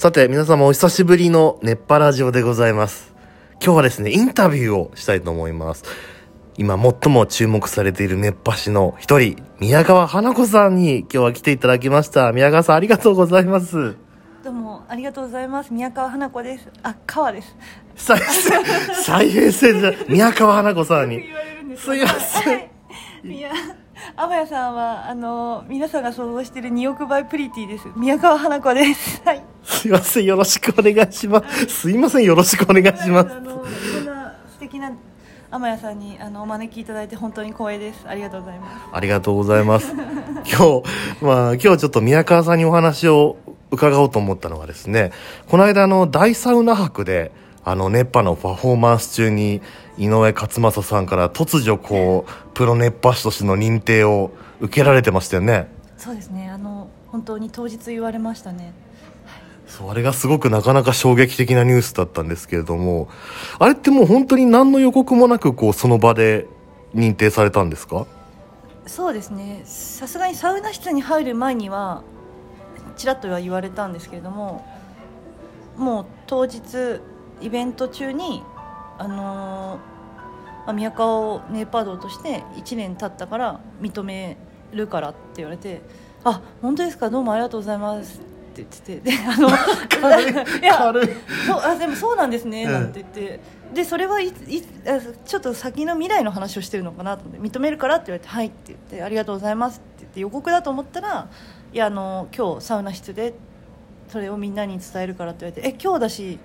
さて、皆様お久しぶりの熱波ラジオでございます。今日はですね、インタビューをしたいと思います。今最も注目されている熱波師の一人、宮川花子さんに今日は来ていただきました。宮川さんありがとうございます。どうもありがとうございます宮川花子ですあ川です再再平成じゃ、宮川花子さんに。すすいません。宮天谷さんはあの皆さんが想像している2億倍プリティです宮川花子ですはいすいません、よろしくお願いします。すいません、よろしくお願いしますあ。のいろんな素敵な天谷さんにあのお招きいただいて本当に光栄ですありがとうございますありがとうございます。今日、まあ今日ちょっと宮川さんにお話を伺おうと思ったのがですね、この間あの大サウナ博で、あの熱波のパフォーマンス中に井上勝正さんから突如こう、プロ熱波師としての認定を受けられてましたよね。そうですね。あの本当に当日言われましたね。そう、あれがすごくなかなか衝撃的なニュースだったんですけれども、あれってもう本当に何の予告もなくこう、その場で認定されたんですか？そうですね。さすがにサウナ室に入る前にはちらっとは言われたんですけれどももう当日イベント中にあのーまあ宮川をネイパードとして1年経ったから認めるからって言われて「あ本当ですか？どうもありがとうございます」って言ってて。であの 軽い。いや。そうあでもそうなんですねうん。なんて言って、でそれはいいあちょっと先の未来の話をしてるのかなと思って認めるからって言われて「はい」って言って「ありがとうございます」って言って予告だと思ったら「いやあの今日サウナ室でそれをみんなに伝えるから」って言われて「え今日だし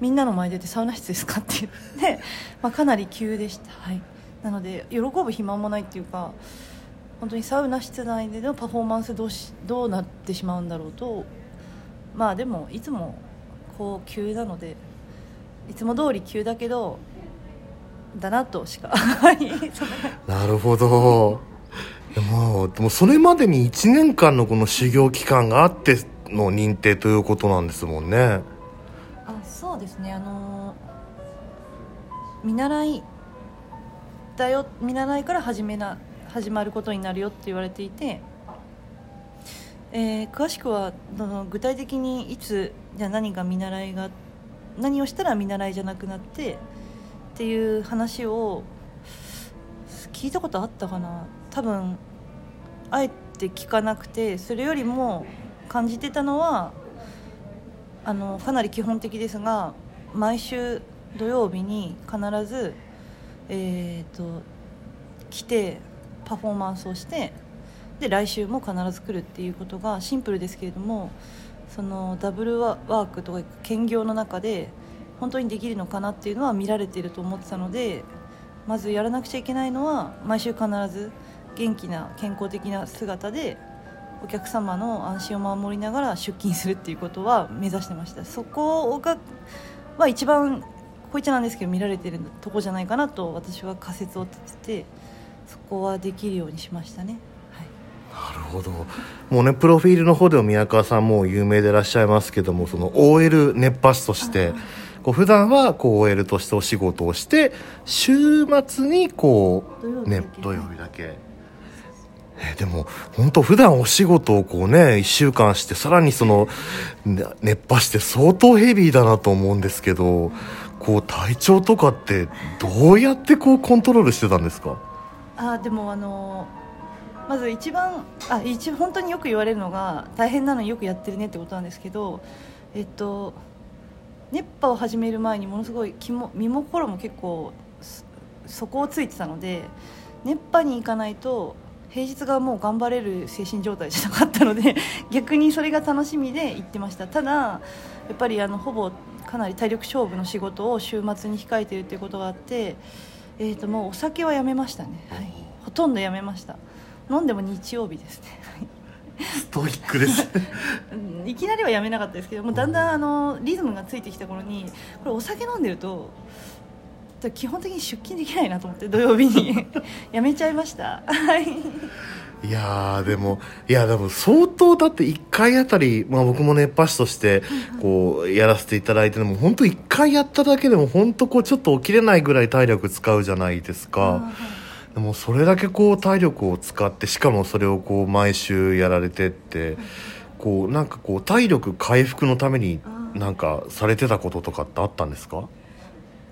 みんなの前でてサウナ室ですか?」って言って、まあ、かなり急でしたはいなので喜ぶ暇もないっていうか本当にサウナ室内でのパフォーマンスどうしどうなってしまうんだろうとまあでもいつもこう急なのでいつも通り急だけどだなとしか なるほど。でも、でもそれまでに1年間のこの修行期間があっての認定ということなんですもんね。そうですねあの見習いだよ見習いから始めな始まることになるよって言われていて、えー詳しくはの具体的にいつじゃ何が見習いが何をしたら見習いじゃなくなってっていう話を聞いたことあったかな。多分あえて聞かなくてそれよりも感じてたのはあのかなり基本的ですが毎週土曜日に必ず、えー、と来てパフォーマンスをしてで来週も必ず来るっていうことがシンプルですけれどもそのダブルワークとか兼業の中で本当にできるのかなっていうのは見られていると思ってたのでまずやらなくちゃいけないのは毎週必ず元気な健康的な姿でお客様の安心を守りながら出勤するっていうことは目指してました。そこがは一番こういっちゃなんですけど見られてるとこじゃないかなと私は仮説を立ててそこはできるようにしましたね、はい、なるほど。もうね、プロフィールの方でも宮川さんも有名でいらっしゃいますけども、その OL 熱波師として、こう普段はこう OL としてお仕事をして、週末にこう、ね土曜日だけ、土曜日だけ。でも、本当普段お仕事をこうね、一週間して、さらにその、熱波して相当ヘビーだなと思うんですけど、こう体調とかってどうやってこうコントロールしてたんですか？あでもあのまず一番あ一本当によく言われるのが大変なのによくやってるねってことなんですけどえっと熱波を始める前にものすごい気も身も心も結構底をついてたので熱波に行かないと平日がもう頑張れる精神状態じゃなかったので 逆にそれが楽しみで行ってました。ただやっぱりあのほぼかなり体力勝負の仕事を週末に控えているということがあって、えー、ともうお酒はやめましたね、はい、ほとんどやめました。飲んでも日曜日ですね。はい。ストイックです。うんいきなりはやめなかったですけどもうだんだんあのリズムがついてきた頃にこれお酒飲んでると基本的に出勤できないなと思って土曜日に。やめちゃいました。はい。いやーでもいやでも相当だって1回あたり、まあ、僕も熱波師としてこうやらせていただいてでも本当1回やっただけでも本当こうちょっと起きれないぐらい体力使うじゃないですか。でもそれだけこう体力を使ってしかもそれをこう毎週やられてってこうなんかこう体力回復のためにあなんかされてたこととかってあったんですか？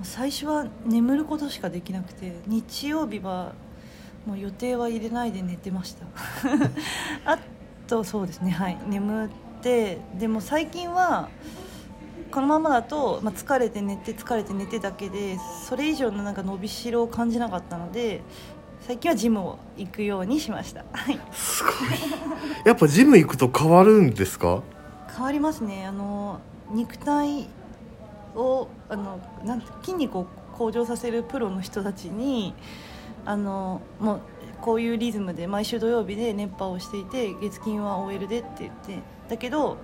最初は眠ることしかできなくて日曜日はもう予定は入れないで寝てました。あとそうですねはい。眠ってでも最近はこのままだと、まあ、疲れて寝て疲れて寝てだけでそれ以上のなんか伸びしろを感じなかったので最近はジムを行くようにしました。はい。すごい。やっぱジム行くと変わるんですか？変わりますね。あの肉体をあのなん筋肉を向上させるプロの人たちにあのもうこういうリズムで毎週土曜日で熱波をしていて月金は OL でって言ってだけど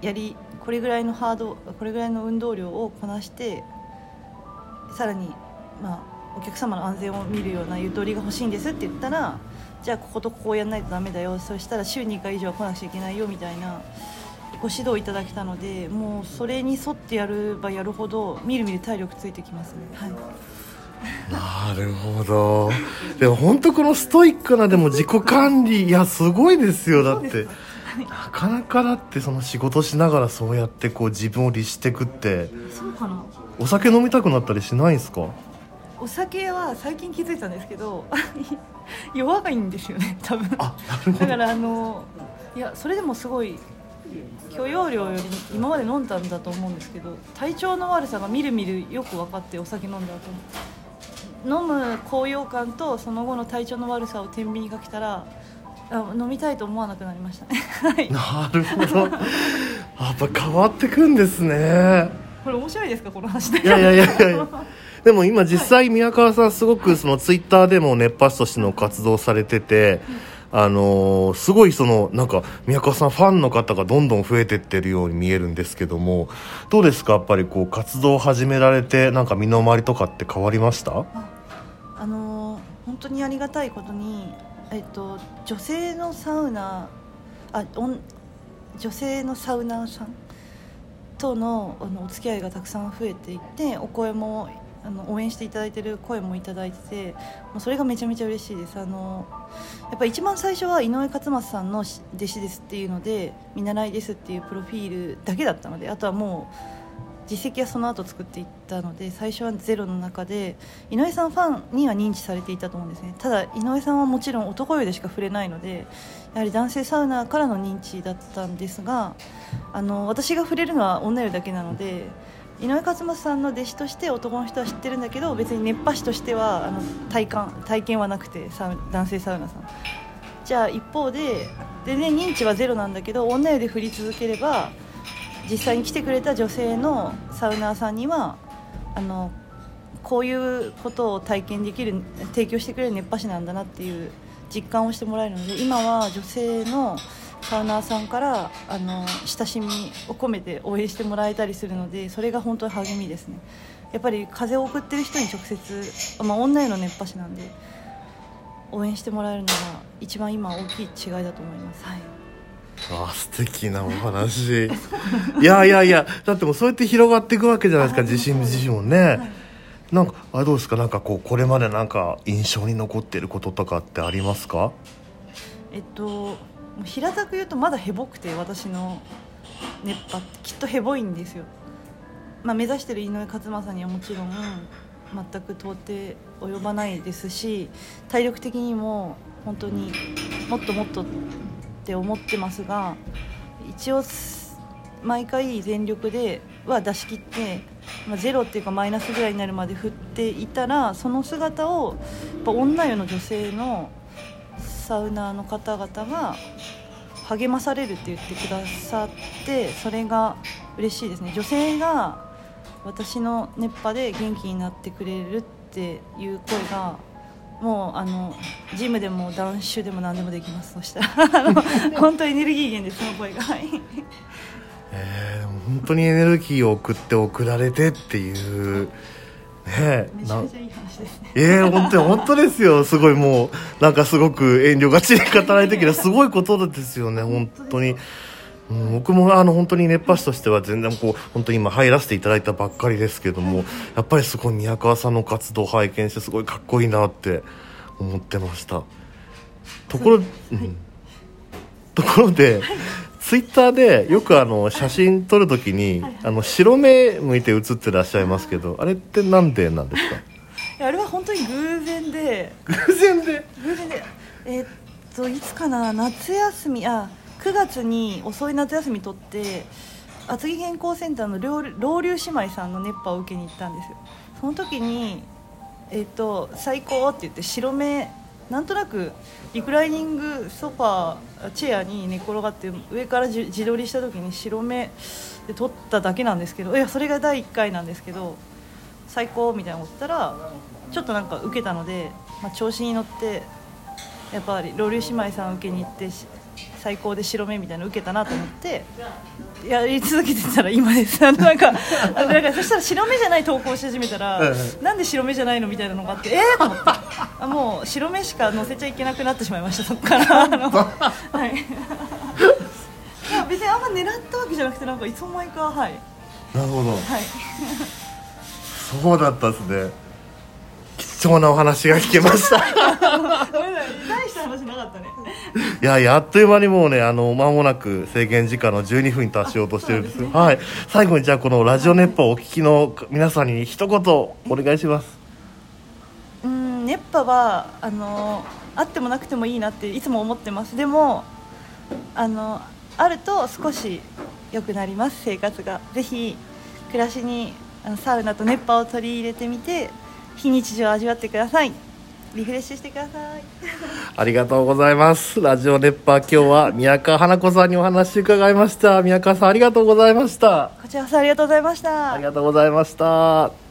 やりこれぐらいのハードこれぐらいの運動量をこなしてさらにまあお客様の安全を見るようなゆとりが欲しいんですって言ったらじゃあこことここをやらないとダメだよ。そしたら週2回以上は来なくちゃいけないよみたいなご指導いただけたのでもうそれに沿ってやればやるほどみるみる体力ついてきますね。はい。なるほど。でも本当このストイックなでも自己管理いやすごいですよ。だってなかなかだってその仕事しながらそうやってこう自分を律してくってそうかな。お酒飲みたくなったりしないんですか？お酒は最近気づいたんですけど 弱いんですよね多分。あなるほど。だからあのいやそれでもすごい許容量より今まで飲んだんだと思うんですけど体調の悪さがみるみるよく分かってお酒飲んだ後。飲む高揚感とその後の体調の悪さを天秤にかけたらあ飲みたいと思わなくなりました。ねはい。なるほどやっぱ変わってくんですね。これ面白いですかこの話で。いやいやいやいや でも今実際宮川さんすごくそのツイッターでも熱波師としての活動されてて、あのーすごいそのなんか宮川さんファンの方がどんどん増えてってるように見えるんですけどもどうですか？やっぱりこう活動を始められてなんか身の回りとかって変わりました？あの本当にありがたいことに、えっと、女性のサウナあおん女性のサウナーさんとのあのお付き合いがたくさん増えていてお声もあの応援していただいてる声もいただいててもうそれがめちゃめちゃ嬉しいです。あのやっぱ一番最初は井上勝正さんの弟子ですっていうので見習いですっていうプロフィールだけだったのであとはもう実績はその後作っていったので最初はゼロの中で井上さんファンには認知されていたと思うんですね。ただ井上さんはもちろん男湯でしか触れないのでやはり男性サウナからの認知だったんですがあの私が触れるのは女湯だけなので井上勝正さんの弟子として男の人は知ってるんだけど別に熱波師としてはあの体感体験はなくて男性サウナさん。じゃあ一方で全然認知はゼロなんだけど女湯で振り続ければ実際に来てくれた女性のサウナーさんにはあのこういうことを体験できる提供してくれる熱波師なんだなっていう実感をしてもらえるので今は女性のサウナーさんからあの親しみを込めて応援してもらえたりするのでそれが本当に励みですね。やっぱり風を送ってる人に直接、まあ、女への熱波師なんで応援してもらえるのが一番今大きい違いだと思います、はい、あ素敵なお話。いやいやいやだってもうそうやって広がっていくわけじゃないですかあ自信自身もね、なんかあれどうですか？なんかこうこれまでなんか印象に残っていることとかってありますか？えっともう平たく言うとまだヘボくて私の熱波ってきっとヘボいんですよ、まあ、目指してる井上勝正にはもちろん全く到底及ばないですし体力的にも本当にもっともっとって思ってますが一応毎回全力では出し切って、まあ、ゼロっていうかマイナスぐらいになるまで振っていたらその姿をやっぱ女湯の女性のサウナーの方々が励まされるって言ってくださってそれが嬉しいですね。女性が私の熱波で元気になってくれるっていう声がもうあのジムでもダンシュでも何でもできます。そしたら 本当エネルギー源ですその声が。はい。えー、本当にエネルギーを送って送られてっていうねめちゃめちゃいい話ですねえー、本当に本当ですよ。すごいもうなんかすごく遠慮がちに語られてきたすごいことですよね本当に。うん、僕もあの本当に熱波師としては全然こう本当に今入らせていただいたばっかりですけどもやっぱりすごい宮川さんの活動を拝見してすごいかっこいいなって思ってました。ところ、うん、ところでツイッターでよくあの写真撮るときにあの白目向いて写ってらっしゃいますけどあれってなんでなんですか？あれは本当に偶然で。偶然で？偶然で。えーっといつかな夏休みあ9月に遅い夏休み取って厚木健康センターの老老流姉妹さんの熱波を受けに行ったんですよ。その時にえーっと最高って言って白目なんとなくリクライニングソファーチェアに寝っ転がって上からじ自撮りした時に白目で撮っただけなんですけどいやそれが第1回なんですけど最高みたいなの思ったらちょっとなんか受けたので、まあ、調子に乗ってやっぱり老流姉妹さん受けに行ってし最高で白目みたいなの受けたなと思ってやり続けてたら今です。あのなんかなんかそしたら白目じゃない投稿し始めたらうんなんで白目じゃないのみたいなのがあってえー、と思って。あもう白目しか載せちゃいけなくなってしまいましたそこから。あのはい。いや別にあんま狙ったわけじゃなくてなんかいつの間にかはい。なるほど。はいそうだったですね。貴重なお話が聞けました。大した話なかったね。いやいやあっという間にもうねあの間もなく制限時間の12分に達しようとしてるんです。よはい。最後にじゃあこのラジオ熱波をお聞きの皆さんに一言お願いします。うん熱波はあのあってもなくてもいいなっていつも思ってます。でもあのあると少し良くなります生活が。ぜひ暮らしにサウナと熱波を取り入れてみて非日常を味わってください。リフレッシュしてください。ありがとうございます。ラジオ熱波今日は宮川花子さんにお話伺いました。宮川さんありがとうございました。こちらこそありがとうございました。ありがとうございました